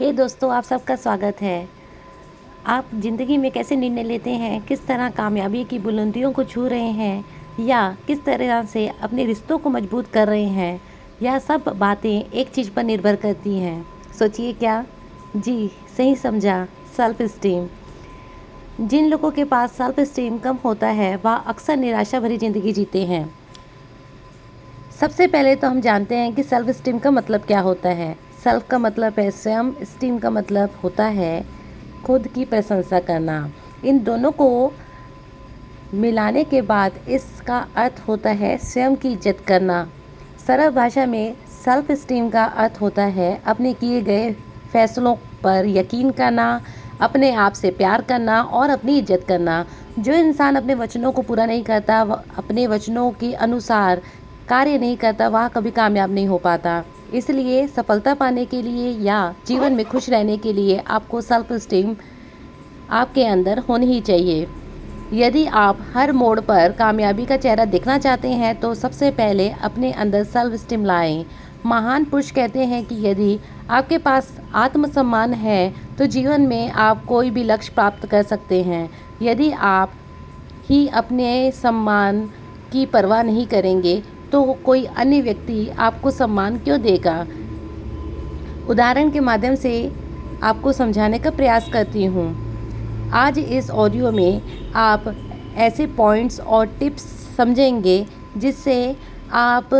हे hey दोस्तों, आप सबका स्वागत है। आप ज़िंदगी में कैसे निर्णय लेते हैं? किस तरह कामयाबी की बुलंदियों को छू रहे हैं? या किस तरह से अपने रिश्तों को मज़बूत कर रहे हैं? यह सब बातें एक चीज़ पर निर्भर करती हैं। सोचिए क्या? जी, सही समझा। सेल्फ इस्टीम जिन लोगों के पास सेल्फ इस्टीम कम होता है, वह अक्सर निराशा भरी ज़िंदगी जीते हैं। सबसे पहले तो हम जानते हैं कि सेल्फ इस्टीम का मतलब क्या होता है। सेल्फ का मतलब है, स्वयं स्टीम का मतलब होता है खुद की प्रशंसा करना। इन दोनों को मिलाने के बाद इसका अर्थ होता है स्वयं की इज़्ज़त करना। सरल भाषा में सेल्फ स्टीम का अर्थ होता है अपने किए गए फैसलों पर यकीन करना, अपने आप से प्यार करना और अपनी इज़्ज़त करना। जो इंसान अपने वचनों को पूरा नहीं करता अपने वचनों के अनुसार कार्य नहीं करता, वह कभी कामयाब नहीं हो पाता। इसलिए सफलता पाने के लिए या जीवन में खुश रहने के लिए आपको सेल्फ स्टीम आपके अंदर होनी ही चाहिए। यदि आप हर मोड़ पर कामयाबी का चेहरा देखना चाहते हैं तो सबसे पहले अपने अंदर सेल्फ स्टीम लाएँ। महान पुरुष कहते हैं कि यदि आपके पास आत्मसम्मान है तो जीवन में आप कोई भी लक्ष्य प्राप्त कर सकते हैं। यदि आप ही अपने सम्मान की परवाह नहीं करेंगे तो कोई अन्य व्यक्ति आपको सम्मान क्यों देगा? उदाहरण के माध्यम से आपको समझाने का प्रयास करती हूँ। आज इस ऑडियो में आप ऐसे पॉइंट्स और टिप्स समझेंगे जिससे आप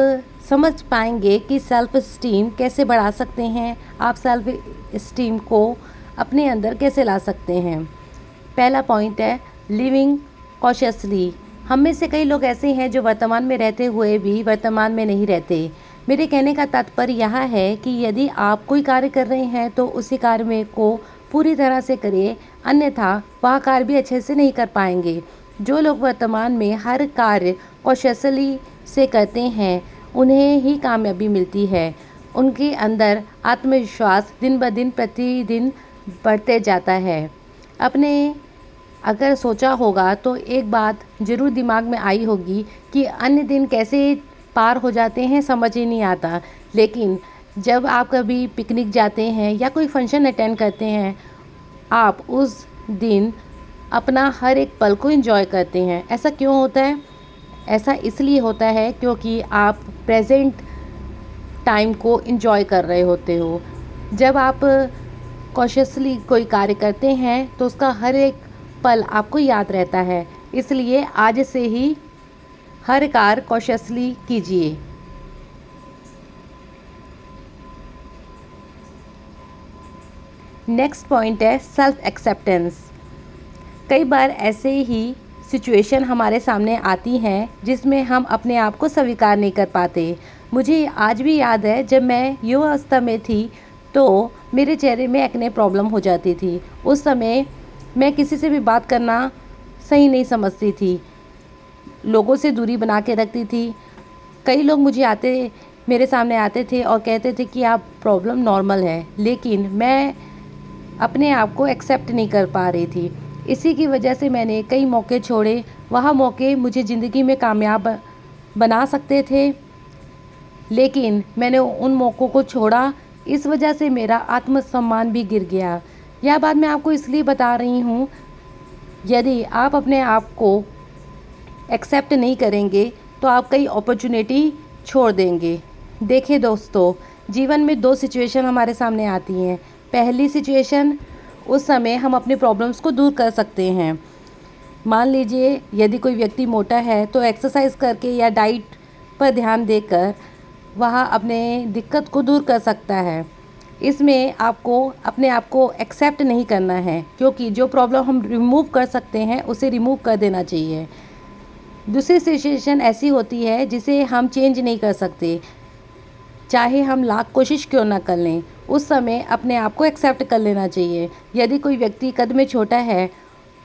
समझ पाएँगे कि सेल्फ स्टीम कैसे बढ़ा सकते हैं। आप सेल्फ स्टीम को अपने अंदर कैसे ला सकते हैं? पहला पॉइंट है लिविंग कॉशियसली हम में से कई लोग ऐसे हैं जो वर्तमान में रहते हुए भी वर्तमान में नहीं रहते। मेरे कहने का तात्पर्य यह है कि यदि आप कोई कार्य कर रहे हैं तो उसी कार्य में को पूरी तरह से करिए अन्यथा वह कार्य भी अच्छे से नहीं कर पाएँगे। जो लोग वर्तमान में हर कार्य कौशली से करते हैं, उन्हें ही कामयाबी मिलती है। उनके अंदर आत्मविश्वास दिन ब दिन, प्रतिदिन बढ़ते जाता है। अपने अगर सोचा होगा तो एक बात ज़रूर दिमाग में आई होगी कि अन्य दिन कैसे पार हो जाते हैं, समझ ही नहीं आता। लेकिन जब आप कभी पिकनिक जाते हैं या कोई फ़ंक्शन अटेंड करते हैं, आप उस दिन अपना हर एक पल को एंजॉय करते हैं। ऐसा क्यों होता है? ऐसा इसलिए होता है क्योंकि आप प्रेजेंट टाइम को इन्जॉय कर रहे होते हो। जब आप कॉशियसली कोई कार्य करते हैं तो उसका हर एक पल आपको याद रहता है। इसलिए आज से ही हर कार कॉशसली कीजिए। नेक्स्ट पॉइंट है सेल्फ एक्सेप्टेंस कई बार ऐसे ही सिचुएशन हमारे सामने आती हैं जिसमें हम अपने आप को स्वीकार नहीं कर पाते। मुझे आज भी याद है जब मैं युवावस्था में थी तो मेरे चेहरे में एक्ने प्रॉब्लम हो जाती थी। उस समय मैं किसी से भी बात करना सही नहीं समझती थी। लोगों से दूरी बना के रखती थी। कई लोग मुझे आते, मेरे सामने आते थे और कहते थे कि आप प्रॉब्लम नॉर्मल है, लेकिन मैं अपने आप को एक्सेप्ट नहीं कर पा रही थी। इसी की वजह से मैंने कई मौके छोड़े। वह मौके मुझे ज़िंदगी में कामयाब बना सकते थे, लेकिन मैंने उन मौक़ों को छोड़ा। इस वजह से मेरा आत्मसम्मान भी गिर गया। यह बात मैं आपको इसलिए बता रही हूँ, यदि आप अपने आप को एक्सेप्ट नहीं करेंगे तो आप कई अपॉर्चुनिटी छोड़ देंगे। देखिए दोस्तों, जीवन में दो सिचुएशन हमारे सामने आती हैं। पहली सिचुएशन उस समय हम अपने प्रॉब्लम्स को दूर कर सकते हैं। मान लीजिए, यदि कोई व्यक्ति मोटा है तो एक्सरसाइज करके या डाइट पर ध्यान देकर वह अपने दिक्कत को दूर कर सकता है। इसमें आपको, अपने आप को एक्सेप्ट नहीं करना है, क्योंकि जो प्रॉब्लम हम रिमूव कर सकते हैं, उसे रिमूव कर देना चाहिए। दूसरी सिचुएशन ऐसी होती है, जिसे हम चेंज नहीं कर सकते। चाहे हम लाख कोशिश क्यों ना कर लें, उस समय अपने आप को एक्सेप्ट कर लेना चाहिए। यदि कोई व्यक्ति कद में छोटा है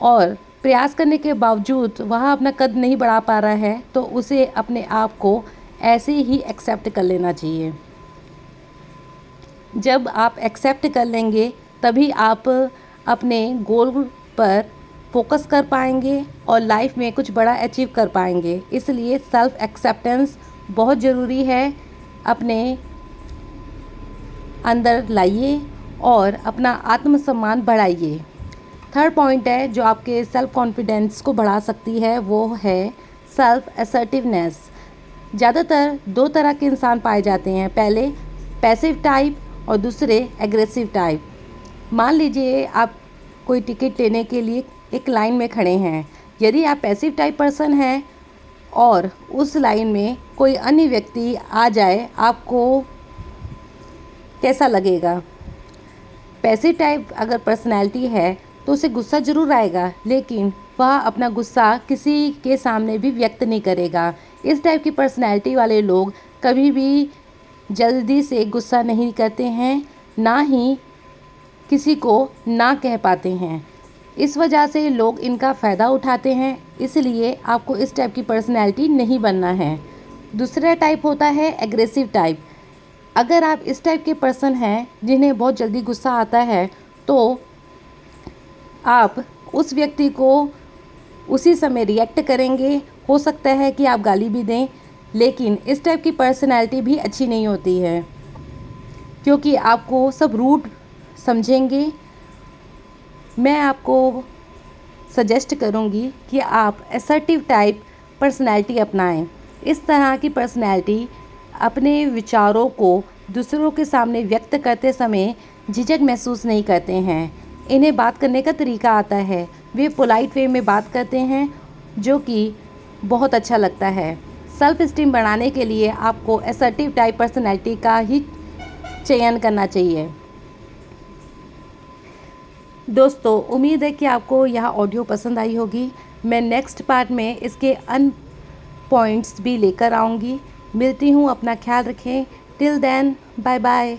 और प्रयास करने के बावजूद वह अपना कद नहीं बढ़ा पा रहा है तो उसे अपने आप को ऐसे ही एक्सेप्ट कर लेना चाहिए। जब आप एक्सेप्ट कर लेंगे, तभी आप अपने गोल पर फोकस कर पाएँगे और लाइफ में कुछ बड़ा अचीव कर पाएँगे। इसलिए सेल्फ एक्सेप्टेंस बहुत ज़रूरी है अपने अंदर लाइए और अपना आत्मसम्मान बढ़ाइए। थर्ड पॉइंट है जो आपके सेल्फ कॉन्फिडेंस को बढ़ा सकती है, वो है सेल्फ असर्टिवनेस ज़्यादातर दो तरह के इंसान पाए जाते हैं। पहले पैसिव टाइप और दूसरे एग्रेसिव टाइप मान लीजिए आप कोई टिकट लेने के लिए एक लाइन में खड़े हैं। यदि आप पैसिव टाइप पर्सन हैं और उस लाइन में कोई अन्य व्यक्ति आ जाए, आपको कैसा लगेगा? पैसिव टाइप अगर पर्सनैलिटी है तो उसे गुस्सा ज़रूर आएगा, लेकिन वह अपना गुस्सा किसी के सामने भी व्यक्त नहीं करेगा। इस टाइप की पर्सनैलिटी वाले लोग कभी भी जल्दी से गुस्सा नहीं करते हैं, ना ही किसी को ना कह पाते हैं। इस वजह से लोग इनका फ़ायदा उठाते हैं, इसलिए आपको इस टाइप की पर्सनैलिटी नहीं बनना है। दूसरा टाइप होता है एग्रेसिव टाइप अगर आप इस टाइप के पर्सन हैं, जिन्हें बहुत जल्दी गुस्सा आता है तो आप उस व्यक्ति को उसी समय रिएक्ट करेंगे। हो सकता है कि आप गाली भी दें लेकिन इस टाइप की पर्सनैलिटी भी अच्छी नहीं होती है, क्योंकि आपको सब रूट समझेंगे। मैं आपको सजेस्ट करूँगी कि आप असर्टिव टाइप पर्सनैलिटी अपनाएँ। इस तरह की पर्सनैलिटी अपने विचारों को दूसरों के सामने व्यक्त करते समय झिझक महसूस नहीं करते हैं। इन्हें बात करने का तरीका आता है। वे पोलाइट वे में बात करते हैं, जो कि बहुत अच्छा लगता है। सेल्फ स्टीम बढ़ाने के लिए आपको एसर्टिव टाइप पर्सनैलिटी का ही चयन करना चाहिए। दोस्तों, उम्मीद है कि आपको यह ऑडियो पसंद आई होगी। मैं नेक्स्ट पार्ट में इसके अन पॉइंट्स भी लेकर आऊँगी। मिलती हूँ, अपना ख्याल रखें। Till then bye bye